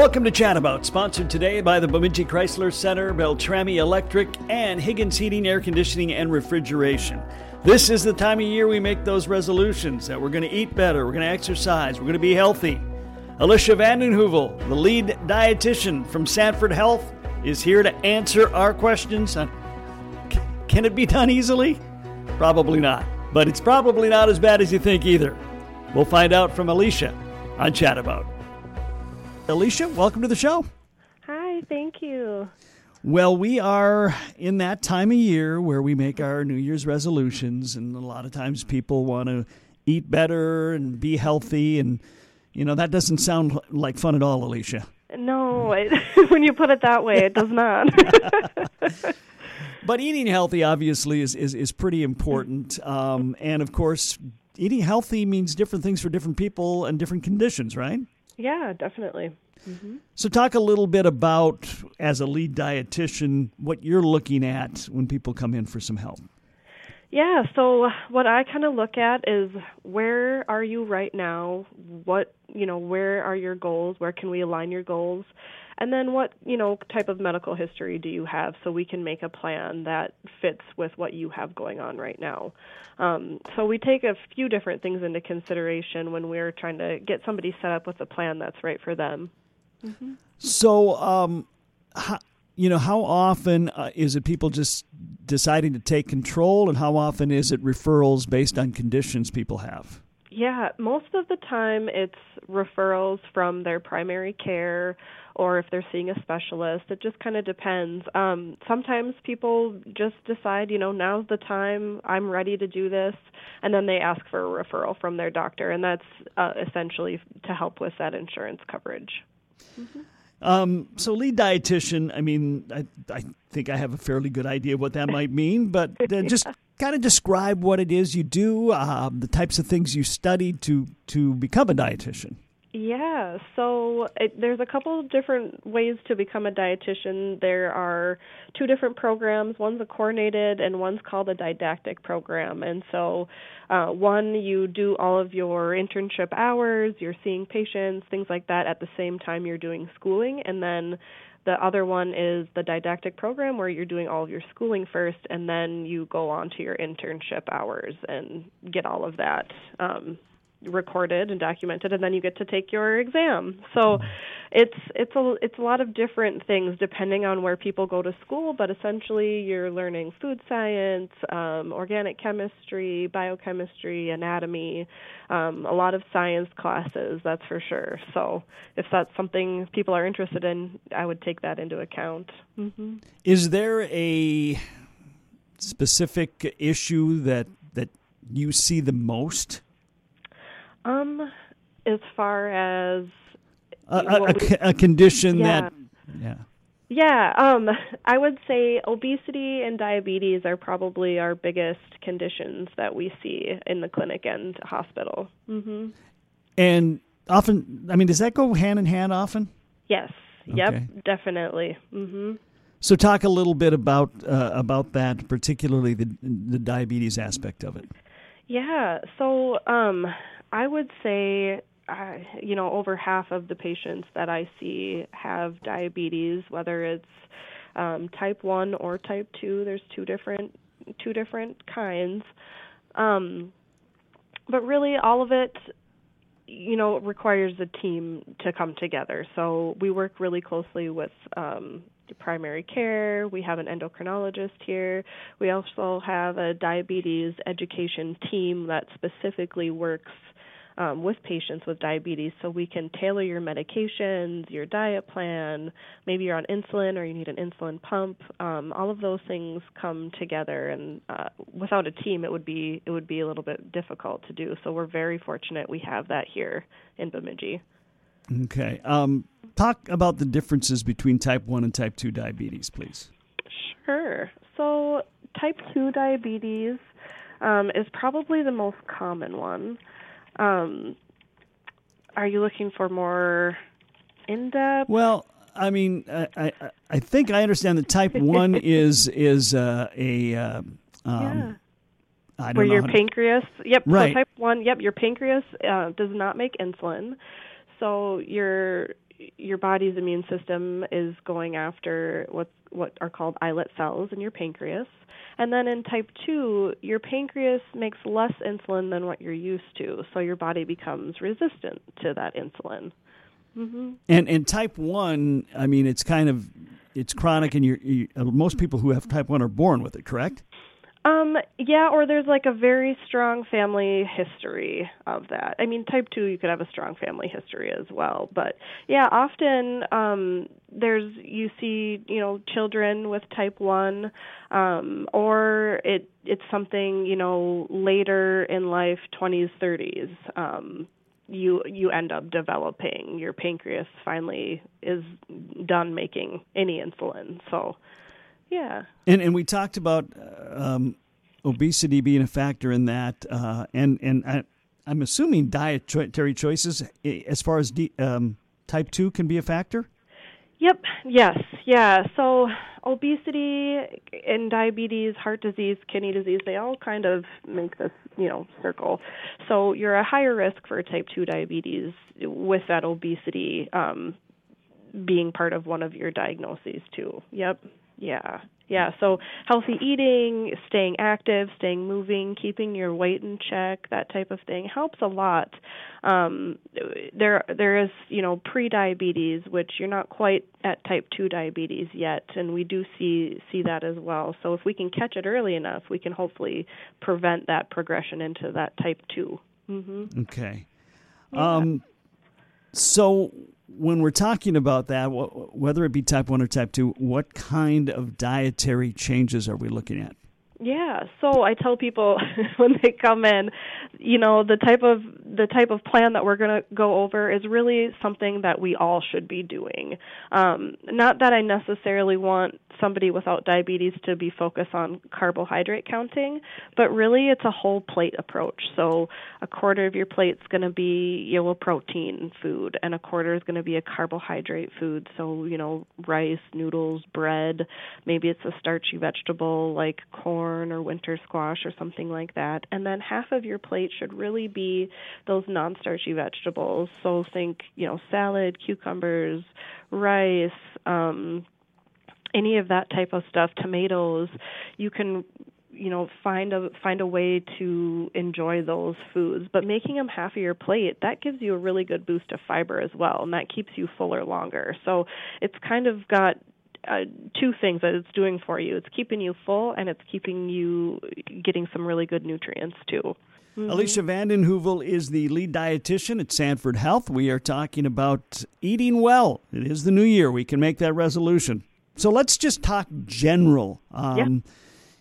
Welcome to Chat About, sponsored today by the Bemidji Chrysler Center, Beltrami Electric, and Higgins Heating, Air Conditioning, and Refrigeration. This is the time of year we make those resolutions that we're going to eat better, we're going to exercise, we're going to be healthy. Alicia Van Den Heuvel, the lead dietitian from Sanford Health, is here to answer our questions on can it be done easily? Probably not. But it's probably not as bad as you think either. We'll find out from Alicia on Chat About. Alicia, welcome to the show. Hi, thank you. Well, we are in that time of year where we make our New Year's resolutions, and a lot of times people want to eat better and be healthy, and you know that doesn't sound like fun at all, Alicia. No, it, when you put it that way, it does not. but eating healthy, obviously, is is, is pretty important, um, and of course, eating healthy means different things for different people and different conditions, right? Yeah, definitely. Mm-hmm. So, talk a little bit about, as a lead dietitian, what you're looking at when people come in for some help. Yeah, so what I kind of look at is where are you right now? What, you know, where are your goals? Where can we align your goals? And then what, you know, type of medical history do you have so we can make a plan that fits with what you have going on right now? Um, so we take a few different things into consideration when we're trying to get somebody set up with a plan that's right for them. Mm-hmm. So, um, how, you know, how often uh, is it people just deciding to take control, and how often is it referrals based on conditions people have? Yeah, most of the time it's referrals from their primary care or if they're seeing a specialist. It just kind of depends. Um, sometimes people just decide, you know, now's the time, I'm ready to do this, and then they ask for a referral from their doctor, and that's uh, essentially to help with that insurance coverage. Mm-hmm. Um, so, lead dietitian, I mean, I, I think I have a fairly good idea what that might mean, but uh, just yeah. kind of describe what it is you do, uh, the types of things you studied to, to become a dietitian. Yeah, so it, there's a couple of different ways to become a dietitian. There are two different programs. One's a coordinated, and one's called a didactic program. And so, uh, one you do all of your internship hours, you're seeing patients, things like that, at the same time you're doing schooling, and then the other one is the didactic program where you're doing all of your schooling first, and then you go on to your internship hours and get all of that um, recorded and documented and then you get to take your exam. So it's it's a it's a lot of different things depending on where people go to school but essentially you're learning food science um, organic chemistry biochemistry anatomy um, a lot of science classes that's for sure. So if that's something people are interested in i would take that into account. Mm-hmm. is there a specific issue that that you see the most um, as far as a, a, we, a condition yeah. that, yeah. Yeah, um, I would say obesity and diabetes are probably our biggest conditions that we see in the clinic and hospital. Mm-hmm. And often, I mean, does that go hand in hand often? Yes. Okay. Yep. Definitely. Mm-hmm. So, talk a little bit about uh, about that, particularly the the diabetes aspect of it. Yeah. So, um, I would say, uh, you know, over half of the patients that I see have diabetes, whether it's um, type one or type two. There's two different two different kinds, um, but really all of it, you know, requires a team to come together. So we work really closely with um, primary care. We have an endocrinologist here. We also have a diabetes education team that specifically works um, with patients with diabetes so we can tailor your medications, your diet plan. Maybe you're on insulin or you need an insulin pump. Um, all of those things come together, and uh, without a team, it would be it would be a little bit difficult to do. So we're very fortunate we have that here in Bemidji. Okay. Um, talk about the differences between type 1 and type 2 diabetes, please. Sure. So, type 2 diabetes um, is probably the most common one. Um, are you looking for more in depth? Well, I mean, I, I, I think I understand that type one is is uh, a uh, um, yeah. I don't Where your pancreas, yep. Right. So type one, yep. Your pancreas uh, does not make insulin, so your your body's immune system is going after what's what are called islet cells in your pancreas. And then in type 2, your pancreas makes less insulin than what you're used to, so your body becomes resistant to that insulin. Mm-hmm. And and type 1, I mean it's kind of it's chronic and you, most people who have type 1 are born with it, correct? Um, yeah, or there's like a very strong family history of that. I mean, type 2 you could have a strong family history as well, but yeah, often um there's you see, you know, children with type 1 um or it it's something, you know, later in life, 20s, 30s. Um you you end up developing your pancreas finally is done making any insulin. So yeah. And and we talked about um, obesity being a factor in that, uh, and and I, am assuming dietary choices as far as de- um, type two can be a factor. Yep. Yes. Yeah. So obesity and diabetes, heart disease, kidney disease, they all kind of make this, you know, circle. So you're a higher risk for type 2 diabetes with that obesity um, being part of one of your diagnoses too. Yep. Yeah. Yeah, so healthy eating, staying active, staying moving, keeping your weight in check, that type of thing helps a lot. Um, there, there is, you know, pre-diabetes, which you're not quite at type two diabetes yet, and we do see see that as well. So if we can catch it early enough, we can hopefully prevent that progression into that type 2 mm-hmm. Okay. Yeah. Um, so when we're talking about that, whether it be type 1 or type 2, what kind of dietary changes are we looking at? Yeah, so I tell people when they come in, you know, the type of the type of plan that we're going to go over is really something that we all should be doing. Um, not that I necessarily want somebody without diabetes to be focused on carbohydrate counting, but really it's a whole plate approach. So a quarter of your plate is going to be you know a protein food, and a quarter is going to be a carbohydrate food. So you know rice, noodles, bread. Maybe it's a starchy vegetable like corn or winter squash or something like that. And then half of your plate should really be those non-starchy vegetables. So think you know salad, cucumbers, rice. Um, any of that type of stuff, tomatoes, you can you know find a find a way to enjoy those foods but making them half of your plate that gives you a really good boost of fiber as well and that keeps you fuller longer so it's kind of got uh, two things that it's doing for you it's keeping you full and it's keeping you getting some really good nutrients too mm-hmm. Alicia Van Den Heuvel is the lead dietitian at Sanford Health. We are talking about eating well. It is the new year. We can make that resolution. So let's just talk general. Um, yeah.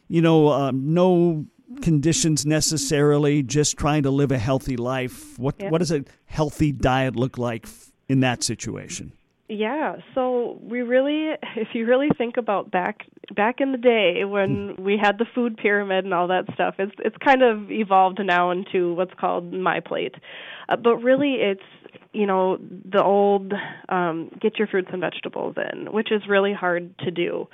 You know, uh, no conditions necessarily, just trying to live a healthy life. What yeah. what does a healthy diet look like in that situation? Yeah, so we really if you really think about back back in the day when hmm. we had the food pyramid and all that stuff, it's it's kind of evolved now into what's called my plate. Uh, but really it's you know the old um, get your fruits and vegetables in, which is really hard to do.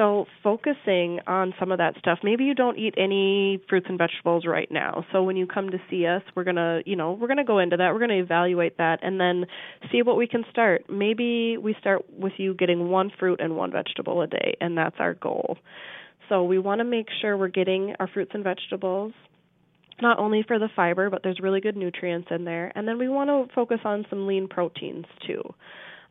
So focusing on some of that stuff. Maybe you don't eat any fruits and vegetables right now. So when you come to see us, we're going to, you know, we're going to go into that. We're going to evaluate that and then see what we can start. Maybe we start with you getting one fruit and one vegetable a day and that's our goal. So we want to make sure we're getting our fruits and vegetables not only for the fiber, but there's really good nutrients in there. And then we want to focus on some lean proteins too.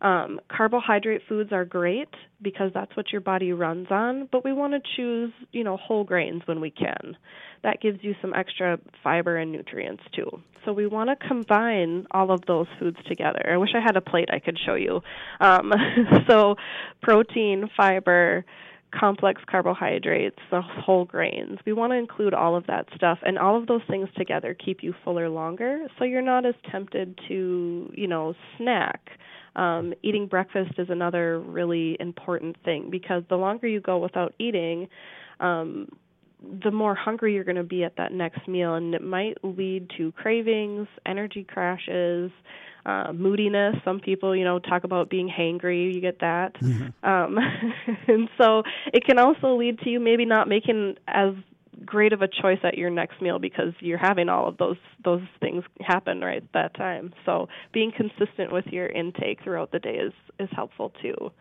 Um, carbohydrate foods are great because that's what your body runs on, but we want to choose, you know, whole grains when we can. That gives you some extra fiber and nutrients too. So we want to combine all of those foods together. I wish I had a plate I could show you. Um, so protein, fiber, complex carbohydrates, the whole grains. We want to include all of that stuff and all of those things together keep you fuller longer so you're not as tempted to, you know, snack. Um, eating breakfast is another really important thing because the longer you go without eating, um, the more hungry you're going to be at that next meal, and it might lead to cravings, energy crashes, uh, moodiness. Some people, you know, talk about being hangry. You get that, mm-hmm. um, and so it can also lead to you maybe not making as great of a choice at your next meal because you're having all of those those things happen right at that time. So being consistent with your intake throughout the day is is helpful too.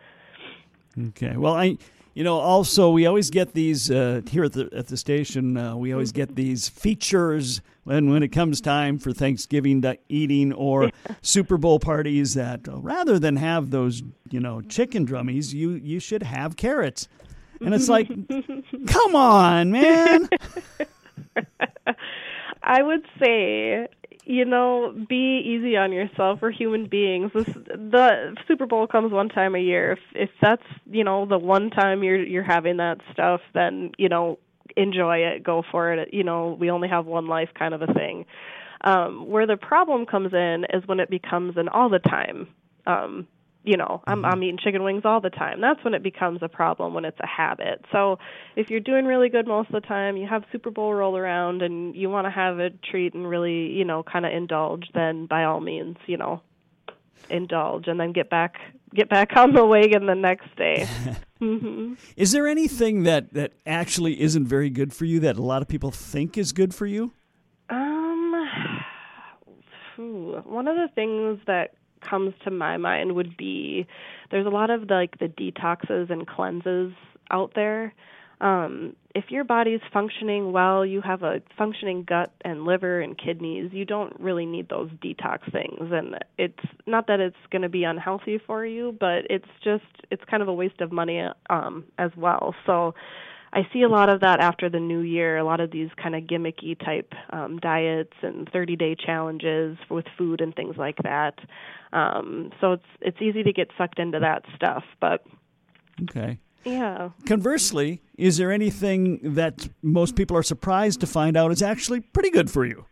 Okay. Well, I you know, also we always get these uh, here at the at the station. Uh, we always get these features when when it comes time for Thanksgiving eating or yeah. Super Bowl parties. That uh, rather than have those, you know, chicken drummies, you you should have carrots. And it's like, come on, man. I would say you know, be easy on yourself. We're human beings. This, the Super Bowl comes one time a year. If if that's you know the one time you're you're having that stuff, then you know enjoy it, go for it. You know, we only have one life, kind of a thing. Um, where the problem comes in is when it becomes an all the time um, you know I'm I'm eating chicken wings all the time. That's when it becomes a problem when it's a habit. So if you're doing really good most of the time, you have Super Bowl roll around and you want to have a treat and really, you know, kind of indulge, then by all means, you know, indulge and then get back get back on the wagon the next day. mm-hmm. Is there anything that that actually isn't very good for you that a lot of people think is good for you? Um, one of the things that comes to my mind would be there's a lot of the, like the detoxes and cleanses out there. Um, if your body's functioning well, you have a functioning gut and liver and kidneys, you don't really need those detox things. And it's not that it's going to be unhealthy for you, but it's just, it's kind of a waste of money um, as well. So I see a lot of that after the new year, a lot of these kind of gimmicky type um, diets and 30 day challenges with food and things like that. Um, so it's it's easy to get sucked into that stuff, but okay. Yeah. Conversely, is there anything that most people are surprised to find out is actually pretty good for you?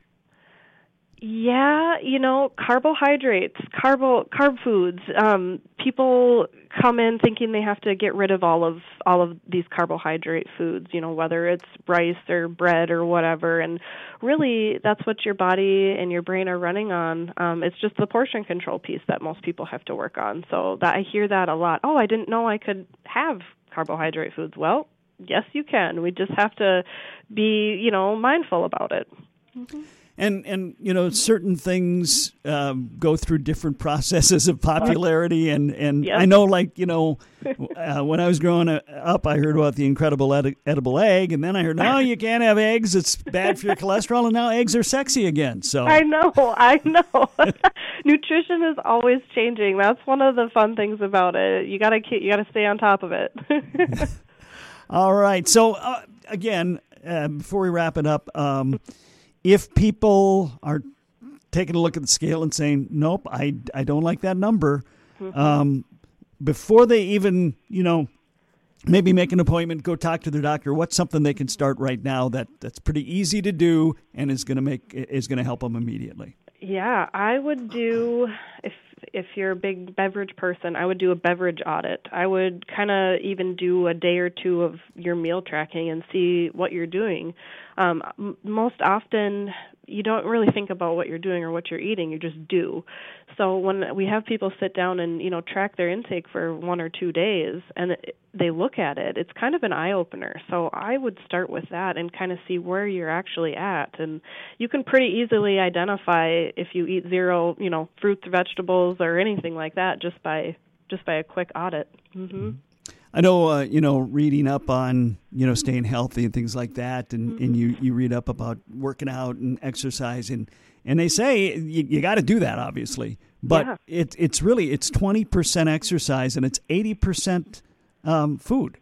Yeah, you know, carbohydrates, carbo carb foods. Um, people come in thinking they have to get rid of all of all of these carbohydrate foods, you know, whether it's rice or bread or whatever. And really, that's what your body and your brain are running on. Um, it's just the portion control piece that most people have to work on. So that I hear that a lot. Oh, I didn't know I could have carbohydrate foods. Well, yes, you can. We just have to be, you know, mindful about it. Mm-hmm and and you know certain things um, go through different processes of popularity. And and yep. I know like you know uh, when I was growing up I heard about the incredible ed- edible egg. And then I heard no you can't have eggs. It's bad for your cholesterol. And now eggs are sexy again. So I know I know. Nutrition is always changing. That's one of the fun things about it. You gotta you gotta stay on top of it. All right. So uh, again uh, before we wrap it up. Um, if people are taking a look at the scale and saying, "Nope, I I don't like that number," mm-hmm. um, before they even you know maybe make an appointment, go talk to their doctor. What's something they can start right now that that's pretty easy to do and is going to make is going to help them immediately? Yeah, I would do if if you're a big beverage person, I would do a beverage audit. I would kind of even do a day or two of your meal tracking and see what you're doing um, m- most often you don't really think about what you're doing or what you're eating you just do. So when we have people sit down and you know track their intake for one or two days and they look at it it's kind of an eye opener so i would start with that and kind of see where you're actually at. And you can pretty easily identify if you eat zero you know fruits vegetables or anything like that just by just by a quick audit. Mhm I know, uh, you know, reading up on you know staying healthy and things like that, and, mm-hmm. and you you read up about working out and exercise, and and they say you, you got to do that, obviously, but yeah. it it's really it's twenty percent exercise and it's eighty percent um, food.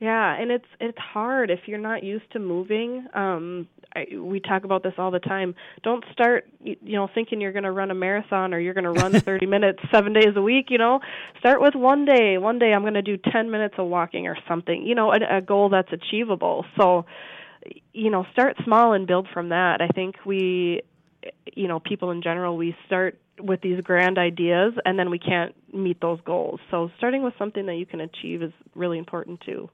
Yeah, and it's it's hard if you're not used to moving. Um I, we talk about this all the time. Don't start you know thinking you're going to run a marathon or you're going to run 30 minutes 7 days a week, you know. Start with one day. One day I'm going to do 10 minutes of walking or something. You know, a, a goal that's achievable. So you know, start small and build from that. I think we you know, people in general, we start with these grand ideas and then we can't meet those goals. So starting with something that you can achieve is really important too.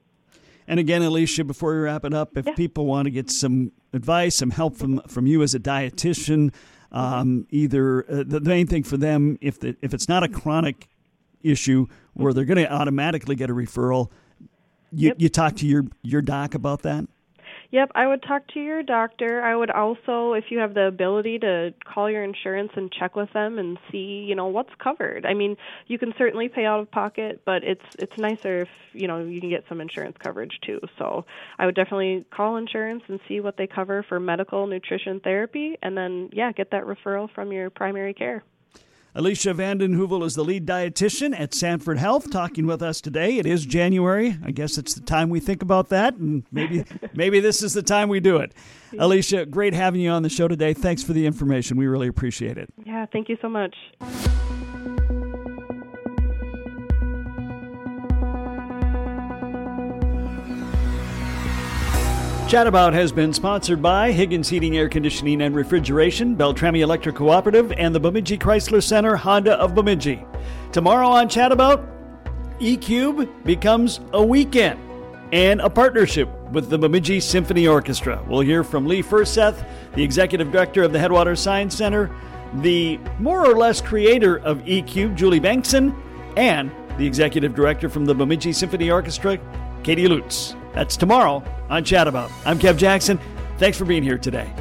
And again, Alicia, before we wrap it up, if yeah. people want to get some advice, some help from from you as a dietitian, um, either uh, the main thing for them, if the, if it's not a chronic issue where they're going to automatically get a referral, you, yep. you talk to your your doc about that. Yep, I would talk to your doctor. I would also, if you have the ability to call your insurance and check with them and see, you know, what's covered. I mean, you can certainly pay out of pocket, but it's it's nicer if, you know, you can get some insurance coverage too. So, I would definitely call insurance and see what they cover for medical, nutrition, therapy, and then yeah, get that referral from your primary care. Alicia Van Den Heuvel is the lead dietitian at Sanford Health, talking with us today. It is January. I guess it's the time we think about that, and maybe maybe this is the time we do it. Alicia, great having you on the show today. Thanks for the information. We really appreciate it. Yeah, thank you so much. Chat About has been sponsored by Higgins Heating, Air Conditioning, and Refrigeration, Beltrami Electric Cooperative, and the Bemidji Chrysler Center Honda of Bemidji. Tomorrow on Chat About, eCube becomes a weekend and a partnership with the Bemidji Symphony Orchestra. We'll hear from Lee Furseth, the executive director of the Headwater Science Center, the more or less creator of eCube, Julie Bankson, and the executive director from the Bemidji Symphony Orchestra, Katie Lutz. That's tomorrow on Chat About. I'm Kev Jackson. Thanks for being here today.